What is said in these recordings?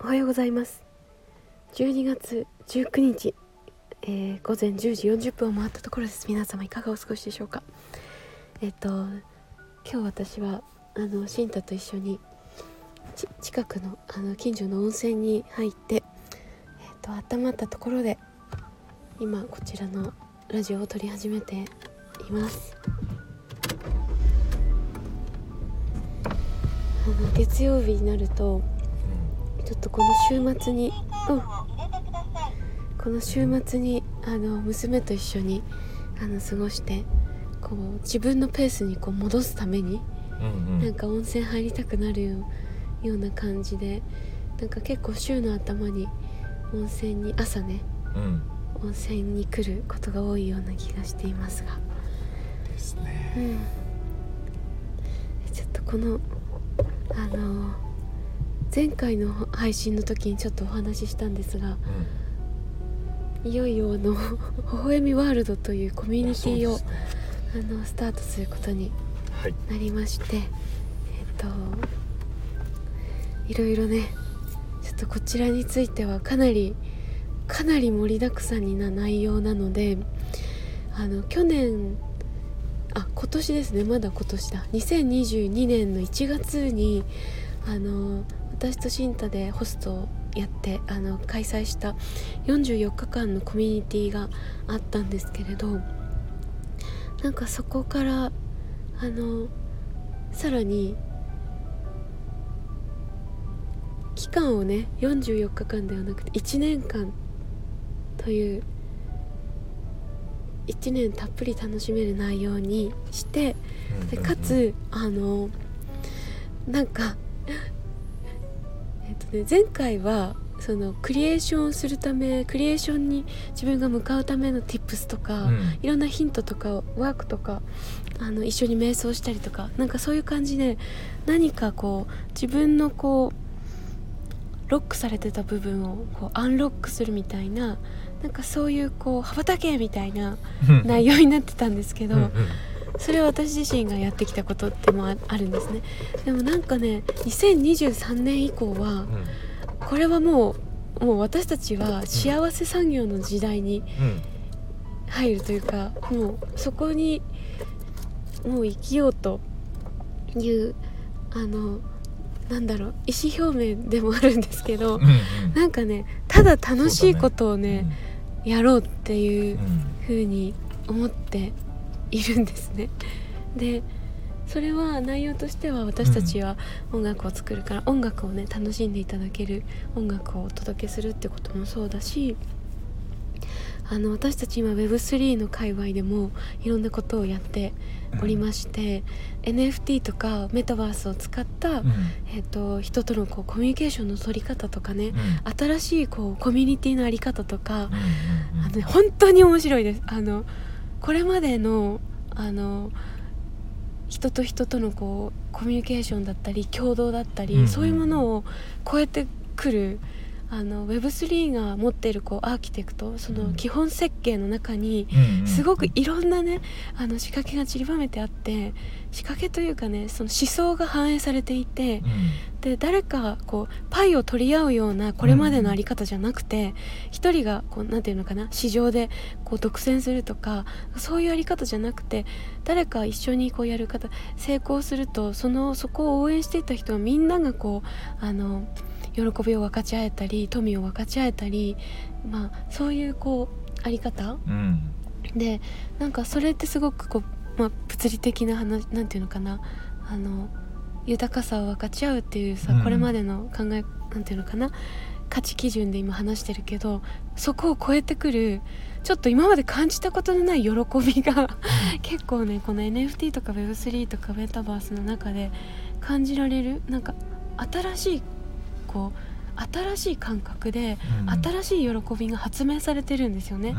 おはようございます。12月19日、えー、午前10時40分を回ったところです。皆様いかがお過ごしでしょうか。えっ、と今日私はあのシンタと一緒に近くのあの近所の温泉に入ってえっ、と温まったところで今こちらのラジオを撮り始めています。あの月曜日になるとちょっとこの週末に、うん、この週末にあの娘と一緒にあの過ごしてこう自分のペースにこう戻すために、うんうん、なんか温泉入りたくなるような感じでなんか結構週の頭に温泉に朝ね、うん、温泉に来ることが多いような気がしていますが。ですね。うん、ちょっとこのあの前回の配信の時にちょっとお話ししたんですが、うん、いよいよあの「微笑みワールド」というコミュニティを、ね、あのスタートすることになりまして、はい、えっといろいろねちょっとこちらについてはかなりかなり盛りだくさんな内容なのであの去年あ今年ですね。まだ今年だ。2022年の1月にあの私とシンタでホストをやってあの開催した44日間のコミュニティがあったんですけれどなんかそこからあのさらに期間をね44日間ではなくて1年間という1年たっぷり楽しめる内容にしてでかつあのなんかとね前回はそのクリエーションをするためクリエーションに自分が向かうための tips とか、うん、いろんなヒントとかワークとかあの一緒に瞑想したりとかなんかそういう感じで何かこう自分のこうロックされてた部分をこうアンロックするみたいななんかそういうこう羽ばたけみたいな内容になってたんですけど。それは私自身がやってきたことってもあるんですね。でもなんかね2023年以降は、これはもうもう私たちは幸せ産業の時代に入るというか、もうそこにもう生きようというあのなんだろう意思表明でもあるんですけど、うんうん、なんかねただ楽しいことをね、ね。うん、やろうっていうふうに思っているんですね。でそれは内容としては私たちは音楽を作るから、音楽をね楽しんでいただける音楽をお届けするってこともそうだしあの私たち今 Web3 の界隈でもいろんなことをやっておりまして、うん、NFT とかメタバースを使った、うん、えーと、人とのこうコミュニケーションの取り方とかね、うん、新しいこうコミュニティの在り方とか、あの、ね、本当に面白いです。あのこれまでのあの人と人とのこうコミュニケーションだったり共同だったり、うんうん、そういうものを超えてくるあの Web3 が持っているこうアーキテクトその基本設計の中にすごくいろんなねあの仕掛けが散りばめてあって仕掛けというかねその思想が反映されていて、で誰かこうパイを取り合うようなこれまでの在り方じゃなくて一、人がこうなんていうのかな市場でこう独占するとかそういう在り方じゃなくて誰か一緒にこうやる方成功するとそのそこを応援していた人はみんながこうあの喜びを分かち合えたり富を分かち合えたり、まあ、そういうこうあり方、うん、でなんかそれってすごくこう、まあ、物理的な話なんていうのかな。あの豊かさを分かち合うっていうさ、うん、これまでの考えなんていうのかな。価値基準で今話してるけどそこを超えてくるちょっと今まで感じたことのない喜びが 結構ねこの NFT とか Web3 とかメタバースの中で感じられる。なんか新しいこう新しい感覚で、新しい喜びが発明されてるんですよね。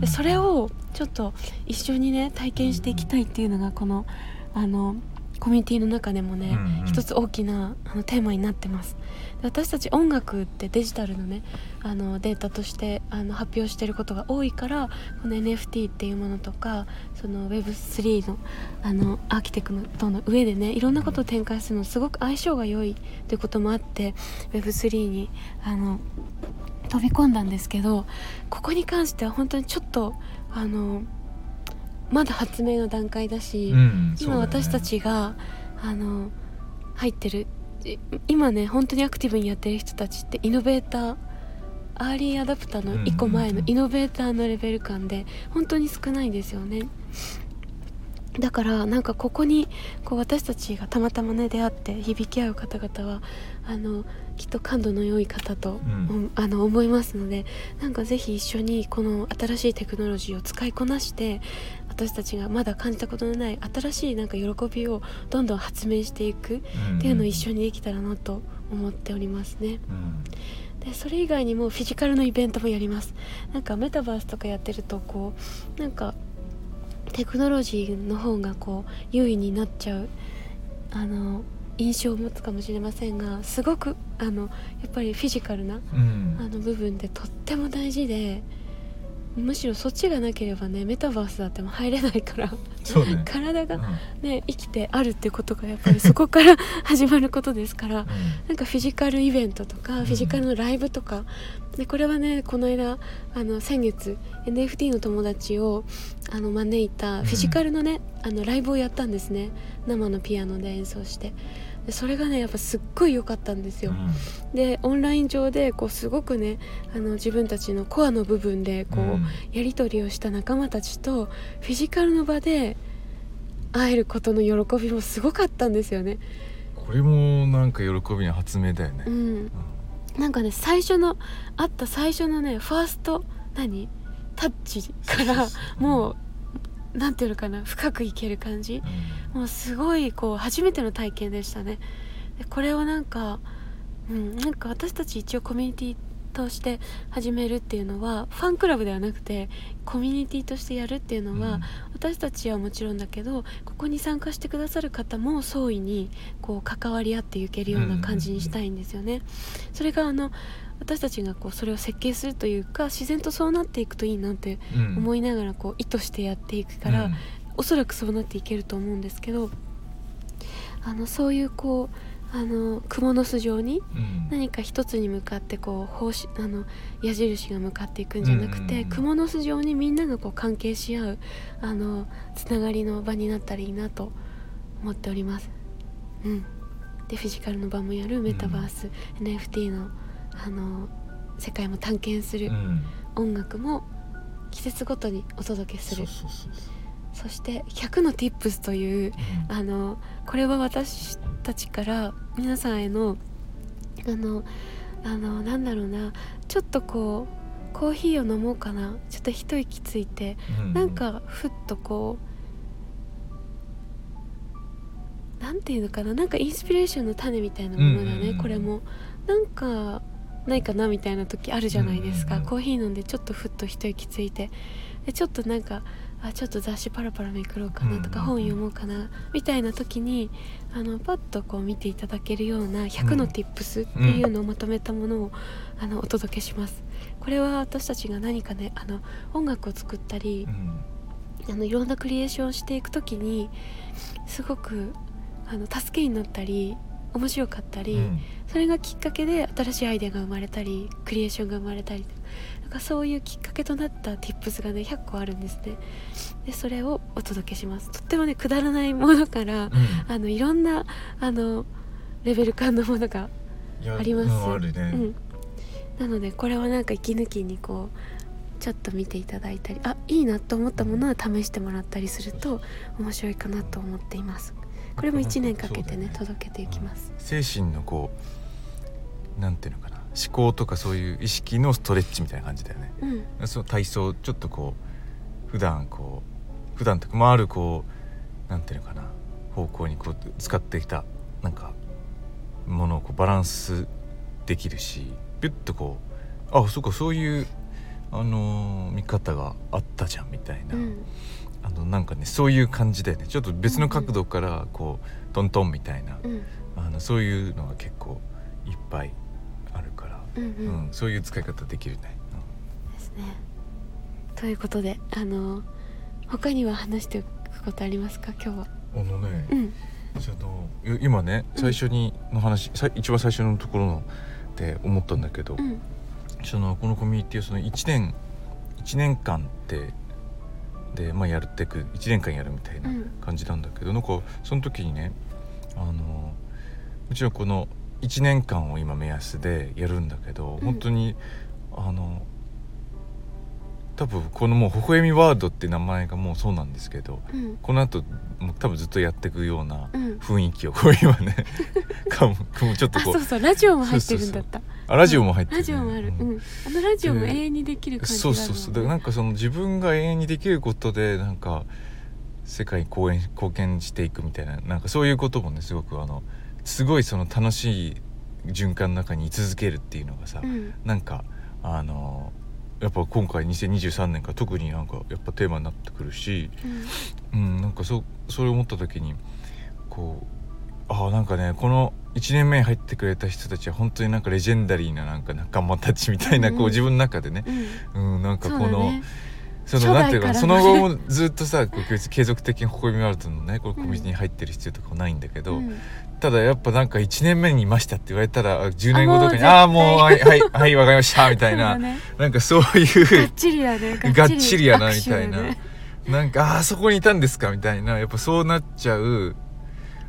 でそれをちょっと一緒にね体験していきたいっていうのがこのあのコミュニティの中でもね、うんうん。一つ大きなあのテーマになってます。で私たち音楽ってデジタルのねあのデータとしてあの発表してることが多いからこの NFT っていうものとかその Web3 のあのアーキテクトの上でねいろんなことを展開するのすごく相性が良いということもあって Web3 にあの飛び込んだんですけどここに関しては本当にちょっとあのまだ発明の段階だし、うん今私たちがあの入ってるい今ね本当にアクティブにやってる人たちってイノベーターアーリーアダプターの1個前のイノベーターのレベル感で本当に少ないんですよね。だからなんかここにこう私たちがたまたまね出会って響き合う方々はあのきっと感度の良い方と、ん。おあの思いますのでなんかぜひ一緒にこの新しいテクノロジーを使いこなして私たちがまだ感じたことのない新しいなんか喜びをどんどん発明していくっていうのを一緒にできたらなと思っておりますね。うん。でそれ以外にもフィジカルのイベントもやります。なんかメタバースとかやってるとこうなんかテクノロジーの方がこう優位になっちゃうあの印象を持つかもしれませんがすごくあのやっぱりフィジカルなうん。あの部分でとっても大事でむしろそっちがなければねメタバースだっても入れないから。ね。体がうん。ね生きてあるってことがやっぱりそこから始まることですから。うん。なんかフィジカルイベントとかん。フィジカルのライブとか、でこれはねこの間あの先月 NFT の友達をあの招いたフィジカルのね、あのライブをやったんですね。生のピアノで演奏してでそれがねやっぱすっごい良かったんですよ、でオンライン上でこうすごくねあの自分たちのコアの部分でこう、うん。やり取りをした仲間たちとフィジカルの場で会えることの喜びもすごかったんですよね。これもなんか喜びの発明だよね。う、ん。うんなんかね最初の会った最初のねファースト何？タッチからもうなんていうのかな深くいける感じ？もうすごいこう初めての体験でしたね。でこれをなんかうんなんか私たち一応コミュニティとして始めるっていうのはファンクラブではなくてコミュニティとしてやるっていうのは、私たちはもちろんだけどここに参加してくださる方も総意にこう関わり合っていけるような感じにしたいんですよね。それがあの私たちがこうそれを設計するというか自然とそうなっていくといいなってうん。思いながらこう意図してやっていくから、うん。おそらくそうなっていけると思うんですけどあのそういうこうあの蜘蛛の巣状にうん。何か一つに向かってこう方針あの矢印が向かっていくんじゃなくて、うん。うんうん蜘蛛の巣状にみんながこう関係し合うあのつながりの場になったらいいなと思っております。うん、でフィジカルの場もやるメタバース、NFT のあの世界も探検する、うん。音楽も季節ごとにお届けする。そして100の Tips といううん。あのこれは私たちから皆さんへのあのあのなんだろうなちょっとこうコーヒーを飲もうかなちょっと一息ついて、うん。なんかふっとこうなんていうのかななんかインスピレーションの種みたいなものだね、うんうんうん。これも。なんかないかなみたいな時あるじゃないですか、コーヒー飲んでちょっとふっと一息ついて。でちょっとなんかあちょっと雑誌パラパラめくろうかなとか、本読もうかなみたいな時にあのパッとこう見ていただけるような100の Tips っていうのをまとめたものを、あのお届けします。これは私たちが何かねあの音楽を作ったりう、ん。あのいろんなクリエーションをしていく時にすごくあの助けになったり面白かったり、うん。それがきっかけで新しいアイデアが生まれたりクリエーションが生まれたりなんかそういうきっかけとなった Tips がね100個あるんですね。でそれをお届けします。とってもねくだらないものから、うん。あのいろんなあのレベル感のものがあります、ね。うん、なのでこれはなんか息抜きにこうちょっと見ていただいたりあいいなと思ったものは試してもらったりすると面白いかなと思っていますこれも1年かけてねね届けていきます。精神のこうなんていうのかな。思考とかそういう意識のストレッチみたいな感じだよね。うん。その体操ちょっとこう普段こう普段とかもあるこうなんていうのかな。方向にこう使ってきたなんかものをこうバランスできるしピュッとこうあそうかそういうあのー見方があったじゃんみたいな、うんああのなんかねそういう感じでね。ちょっと別の角度からこうトントンみたいな、うん。あのそういうのが結構いっぱいあるから、うんうん。うんそういう使い方できるね。ですね。ということであの他には話しておくことありますか？今日は。うんあのね、うん。そのい今ね最初にの話、一番最初のところので思ったんだけど、うん。そのこのコミュニティをその1年1年間ってで、まあ、やっていく1年間やるみたいなうん。感じなんだけど、なんかその時にねあのもちろんこの1年間を今目安でやるんだけど、うん。本当にあの多分このもう「微笑みワード」って名前がもうそうなんですけどうん。この後もう多分ずっとやっていくようなうん。雰囲気をこう今ね かもちょっとこう。あそうそうラジオも入ってるんだったあラジオも入ってる、ラジオもある、ううん。ん、あのラジオもで永遠にできる感じがあるそうそうそう。だからなんかその自分が永遠にできることでなんか世界に貢献貢献していくみたいななんかそういうこともねすごくあのすごいその楽しい循環の中に居続けるっていうのがさ、うん。なんかあのやっぱ今回2023年から特になんかやっぱテーマになってくるし、うん。うん、なんかそそれを思った時にこうああなんかねこの1年目に入ってくれた人たちは本当になんかレジェンダリーななんか仲間たちみたいな、こう自分の中でね、うん。うん、なんかこの、そのなんていうかその後もずっとさ継続的に誇りみワールドのね。このコミュニティに入ってる必要とかもないんだけど、うん。ただやっぱなんか1年目にいましたって言われたらあ10年後とかにああもうはいはいはいわかりましたみたいな、ね。なんかそうがいうっちりだね。がっちりやなみたいな、なんかああそこにいたんですかみたいな。やっぱそうなっちゃう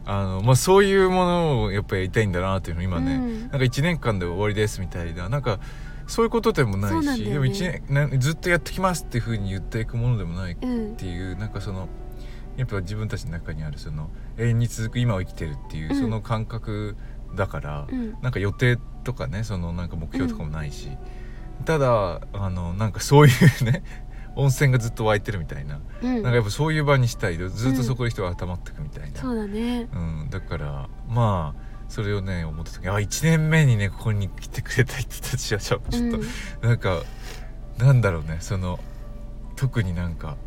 あの、まあ、そういうものをやっぱやりたいんだなっていうのを今ね、うん。なんか1年間で終わりですみたいな。なんかそういうことでもないし、ね。でも一年なずっとやってきますっていうふうに言っていくものでもないっうんていうなんかそのやっぱ自分たちの中にあるその永遠に続く今を生きてるっていううん。その感覚だから、うん。なんか予定とかねそのなんか目標とかもないし、ただあのなんかそういうね温泉がずっと湧いてるみたいな、うん。なんかやっぱそういう場にしたい。ずっとそこで人が集まってくみたいな、そうだね。うん。だからまあそれをね思った時あ1年目にねここに来てくれた人たちはちょちょっと、うん。なんかなんだろうね。その特になんか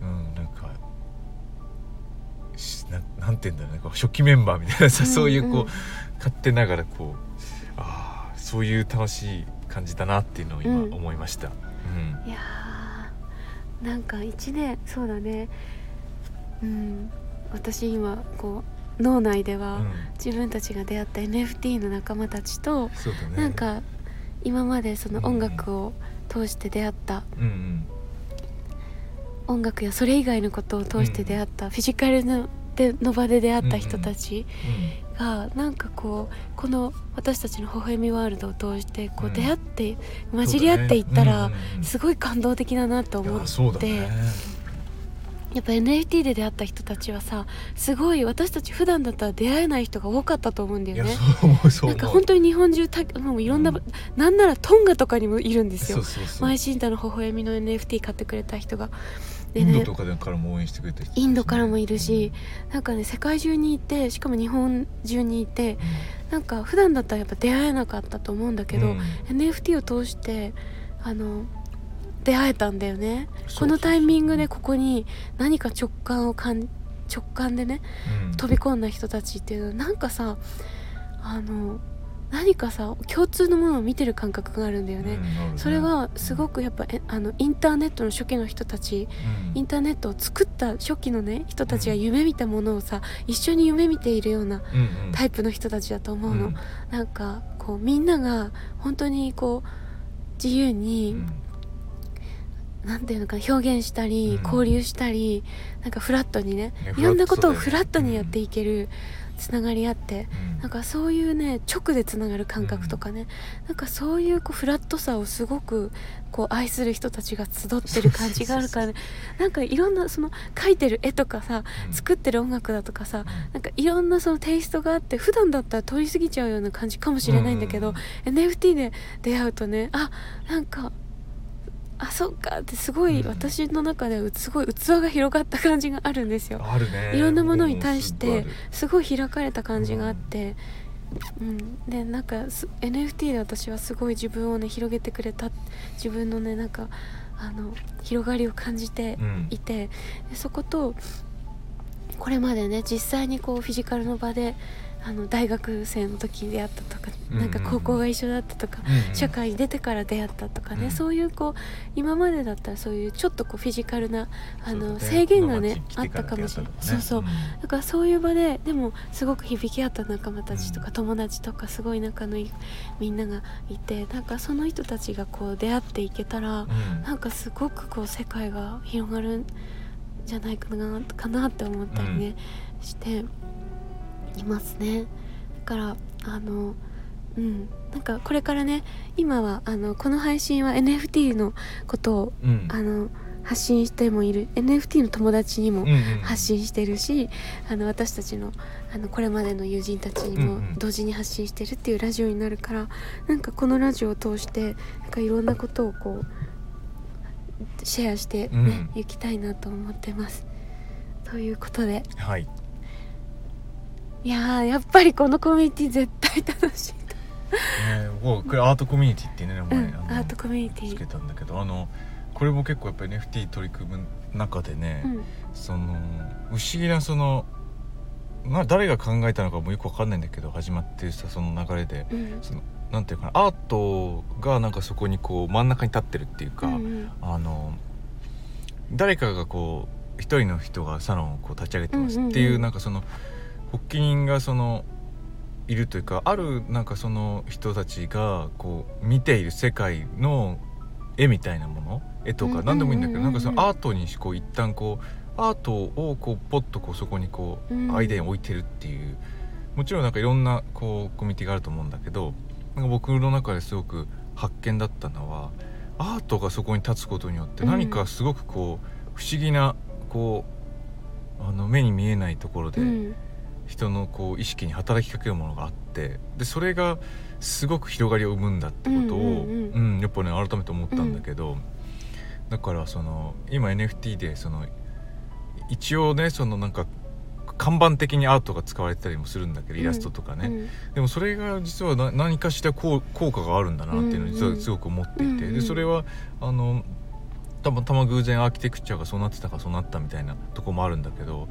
うんなんかしななんて言うんだろうね。こう初期メンバーみたいなさ、うん そういうこう、うん。勝手ながらこうああそういう楽しい感じだなっていうのを今うん。思いました。うん。いやーなんか一年そうだね。うん。私今こう脳内では、うん。自分たちが出会った NFT の仲間たちと、そうだね。なんか今までそのうん音楽を通して出会った、うんうん。音楽やそれ以外のことを通して出会った、フィジカルのでの場で出会った人たちが、なんかこうこの私たちの微笑みワールドを通してこううん。出会って、混じり合っていったら、うんうんうん。すごい感動的だなと思って、やっぱ NFT で出会った人たちはさすごい私たち普段だったら出会えない人が多かったと思うんだよね。なんか本当に日本中たもういろんな、うん。なんならトンガとかにもいるんですよ。マイシンタの微笑みの NFT 買ってくれた人がでインドねとかからも応援してくれた人インドからもいるし、なんかね世界中にいてしかも日本中にいてなんか普段だったらやっぱ出会えなかったと思うんだけど、うん。NFT を通してあの出会えたんだよね。このタイミングでここに何か直感を感直感でねうん。飛び込んだ人たちっていうの。はなんかさあの何かさ共通のものを見てる感覚があるんだよね、うんね。それはすごくやっぱえあのインターネットの初期の人たちうん。インターネットを作った初期のね人たちが夢見たものをさ一緒に夢見ているようなうんうん。タイプの人たちだと思うの、うん。なんかこうみんなが本当にこう自由に、なんていうのかな表現したり、うん。交流したりなんかフラットにねね。いろんなことをフラットにやっていける、つながり合ってうん。なんかそういうね直でつながる感覚とかね、なんかそういうこうフラットさをすごくこう愛する人たちが集ってる感じがあるからね。なんかいろんなその描いてる絵とかさうん。作ってる音楽だとかさなんかいろんなそのテイストがあって普段だったら通り過ぎちゃうような感じかもしれないんだけど、NFT で出会うとねあなんかあそっか。ってすごいうん。私の中ではすごい器が広がった感じがあるんですよ。あるね。いろんなものに対してすごい開かれた感じがあって、うん、でなんかす NFT で私はすごい自分をね広げてくれた。自分のねなんかあの広がりを感じていて、うん、そことこれまでね実際にこうフィジカルの場であの大学生の時に出会ったとか、なんか高校が一緒だったとか、社会に出てから出会ったとかね、うん、そういうこう今までだったらそういうちょっとこうフィジカルなあの、ね、制限がねあったかもしれない、ね、そうそう、うん、だからそういう場ででもすごく響き合った仲間たちとか、友達とかすごい仲のいいみんながいてなんかその人たちがこう出会っていけたら、うん、なんかすごくこう世界が広がるんじゃないかなかなって思ったりね、していますね。だからあのうん、なんかこれからね今はあのこの配信は NFT のことを、うん、あの発信してもいる。NFT の友達にも発信してるし、うんうん、あの私たちのあのこれまでの友人たちにも同時に発信してるっていうラジオになるから、うんうん、なんかこのラジオを通してなんかいろんなことをこうシェアしてね、うん、いきたいなと思ってます。ということで、はい、いややっぱりこのコミュニティ絶対楽しいね、これアートコミュニティっていうね名前、うん、アートコミュニティ。つけたんだけどあのこれも結構やっぱり NFT 取り組む中でね、うん、その不思議なそのな誰が考えたのかもよく分かんないんだけど始まってさその流れで、うん、そのなんていうかなアートがなんかそこにこう真ん中に立ってるっていうか、うんうん、あの誰かがこう一人の人がサロンをこう立ち上げてますっていう,、なんかその発起人がそのいるというかあるなんかその人たちがこう見ている世界の絵みたいなもの絵とか何でもいいんだけどなんかそのアートにこう一旦こうアートをこうポッとこうそこにこうアイデアに置いてるっていうもちろんなんかいろんなこうコミュニティがあると思うんだけどなんか僕の中ですごく発見だったのはアートがそこに立つことによって何かすごくこう不思議なこうあの目に見えないところで、人のこう意識に働きかけるものがあってでそれがすごく広がりを生むんだってことを、うん、うん、やっぱね改めて思ったんだけど、うん、だからその今 NFT でその一応ねそのなんか看板的にアートが使われてたりもするんだけどイラストとかね、うん、でもそれが実は何かしら効果があるんだなっていうのを実はすごく思っていて、でそれはあのたまたま偶然アーキテクチャがそうなってたかそうなったみたいなとこもあるんだけど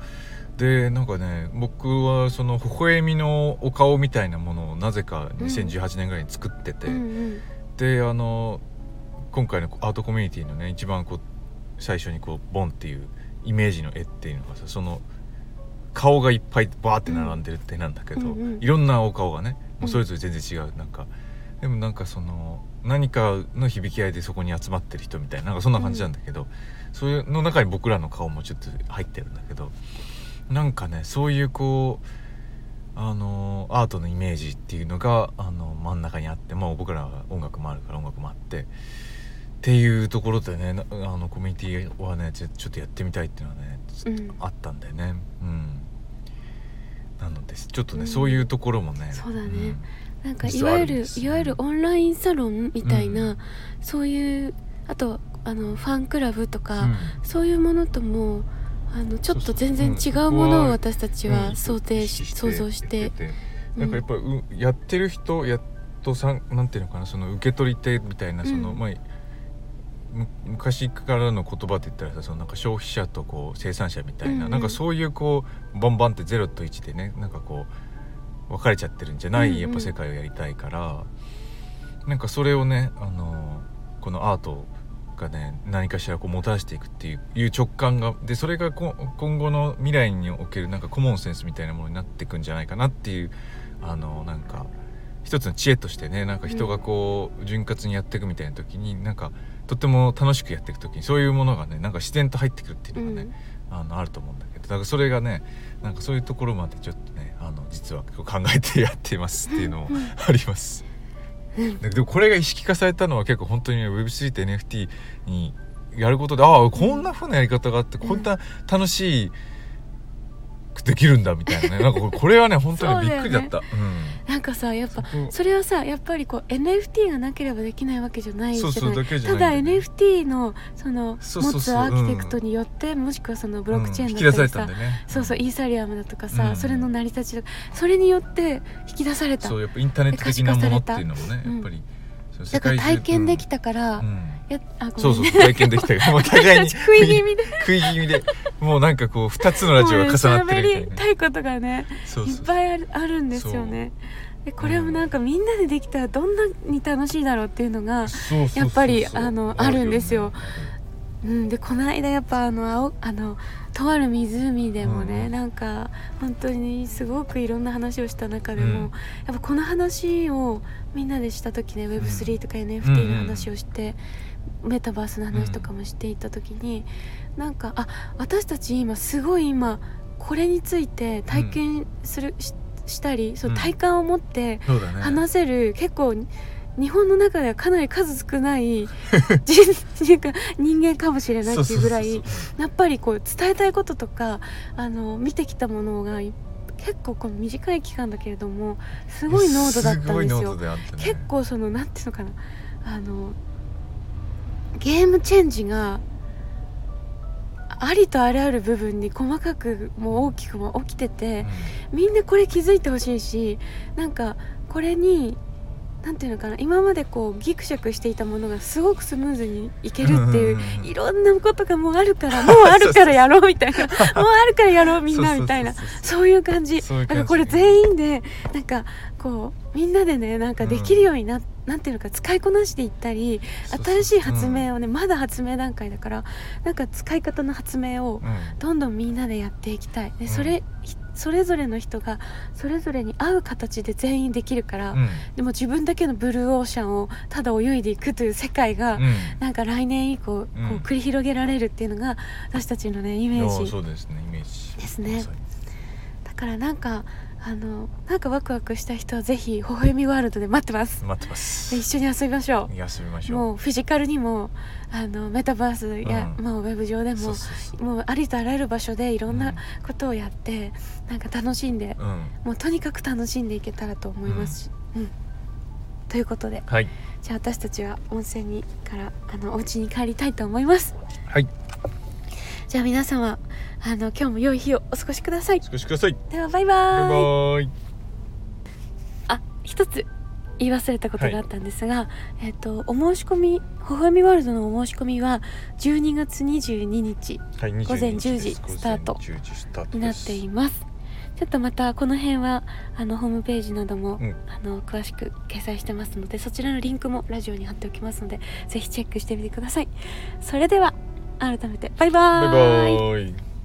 でなんかね僕はその微笑みのお顔みたいなものをなぜか2018年ぐらいに作ってて、うん、であの今回のアートコミュニティのね一番こう最初にこうボンっていうイメージの絵っていうのがさその顔がいっぱいバーって並んでるってなんだけど、うんうん、いろんなお顔がねもうそれぞれ全然違うなんか。でもなんかその何かの響き合いでそこに集まってる人みたいななんかそんな感じなんだけど、うん、それの中に僕らの顔もちょっと入ってるんだけどなんかねそういうこうあのアートのイメージっていうのがあの真ん中にあって、まあ、僕らは音楽もあるから音楽もあってっていうところでねあのコミュニティはねちょっとやってみたいっていうのはね、うん、あったんだよね。うん。なのでちょっとね、うん、そういうところもねそうだね、うん、なんかいわゆるいわゆるオンラインサロンみたいな、うん、そういうあとあのファンクラブとか、そういうものともあのちょっと全然違うものを私たちは想定し、想像して。なんかやっぱり、やってる人やっとさんなんていうのかなその受け取り手みたいなその、まあ昔からの言葉って言ったらさそのなんか消費者とこう生産者みたいな、うんうん、なんかそういうこうバンバンって0と1でねなんかこう分かれちゃってるんじゃないやっぱ世界をやりたいから、うんうん、なんかそれをねあのこのアートがね何かしらこうもたらしていくっていう直感がでそれが今後の未来におけるなんかコモンセンスみたいなものになっていくんじゃないかなっていうあのなんか一つの知恵としてねなんか人がこう潤滑にやっていくみたいな時になんかとっても楽しくやっていく時にそういうものがねなんか自然と入ってくるっていうのがね、うん、あのあると思うんだけどだからそれがねなんかそういうところまでちょっとねあの実は考えてやってますっていうのもあります。でもこれが意識化されたのは結構本当に Web3 と NFT にやることでああこんなふうなやり方があって、こんな楽しいできるんだみたいなね。なんかこれはね本当にびっくりだった、なんかさやっぱそれはさやっぱりこう NFT がなければできないわけじゃないじゃない。ただ NFT のその持つアーキテクトによって、もしくはそのブロックチェーンだったりさ、ね、そうそうイーサリアムだとかさ、それの成り立ちとかそれによって引き出された。そうやっぱインターネット的なものっていうのもねやっぱりだから体験できたから、うん。やあごそうそう体験できたから。もう互いに。食い気味で。食い気味で。もうなんかこう2つのラジオが重なってるみたいな。たいことがねいっぱいあるあるんですよね。でこれもなんかみんなでできたらどんなに楽しいだろうっていうのが、やっぱりあのあるんですよ。あうん、でこの間やっぱあの青あのとある湖でもね、うん。なんか本当にすごくいろんな話をした中でも、うん。やっぱこの話をみんなでした時ね Web3 とかうん NFT の話をして、メタバースの話とかもしていった時に、なんかあ私たち今すごい今これについて体験する、ししたりそううん。体感を持って話せる、結構日本の中ではかなり数少ない 人人間かもしれないっていうぐらいやっぱりこう伝えたいこととかあの見てきたものがい結構この短い期間だけれどもすごい濃度だったんですよ。度。であったね。結構そのなんていうのかなあのゲームチェンジがありとあらゆる部分に細かくも大きくも起きてて、みんなこれ気づいてほしいしなんかこれになんていうのかな今までこうギクシャクしていたものがすごくスムーズにいけるっていういろんなことがもうあるからもうあるからやろうみたいな もうあるからやろうみんなみたいなそういう感じ。そういう感じ。だからこれ全員でなんかこうみんなでねなんかできるようにな,、なんていうのか使いこなしていったり新しい発明をね、まだ発明段階だからなんか使い方の発明をどんどんみんなでやっていきたい。でうん。それ、ひそれぞれの人がそれぞれに合う形で全員できるから、うん。でも自分だけのブルーオーシャンをただ泳いでいくという世界が、うん。なんか来年以降こう繰り広げられるっていうのが私たちのねイメージ。ですね。イメージですね。だからなんかあのなんかワクワクした人はぜひ微笑みワールドで待ってます。待ってます。で一緒に遊びましょ休みましうょう。もうフィジカルにもあのメタバースや、うん。もうウェブ上でももうありとあらゆる場所でいろんなことをやって、なんか楽しんで、うん。もうとにかく楽しんでいけたらと思いますし、うん。ということではい。じゃあ私たちは温泉にからあのお家に帰りたいと思います。はいじゃあ皆様あの今日も良い日をお過ごしください。少しください。ではバイババイ。バーイーイ。あ一つ言い忘れたことがあったんですが、えっ、とお申し込み微笑みワールドのお申し込みは12月22日。はい午前22 10時です。スタート。午前10時スタートになっています。ちょっとまたこの辺はあのホームページなども、うん。あの詳しく掲載してますのでそちらのリンクもラジオに貼っておきますのでぜひチェックしてみてください。それでは改めて。バイババイ。バイバーイ。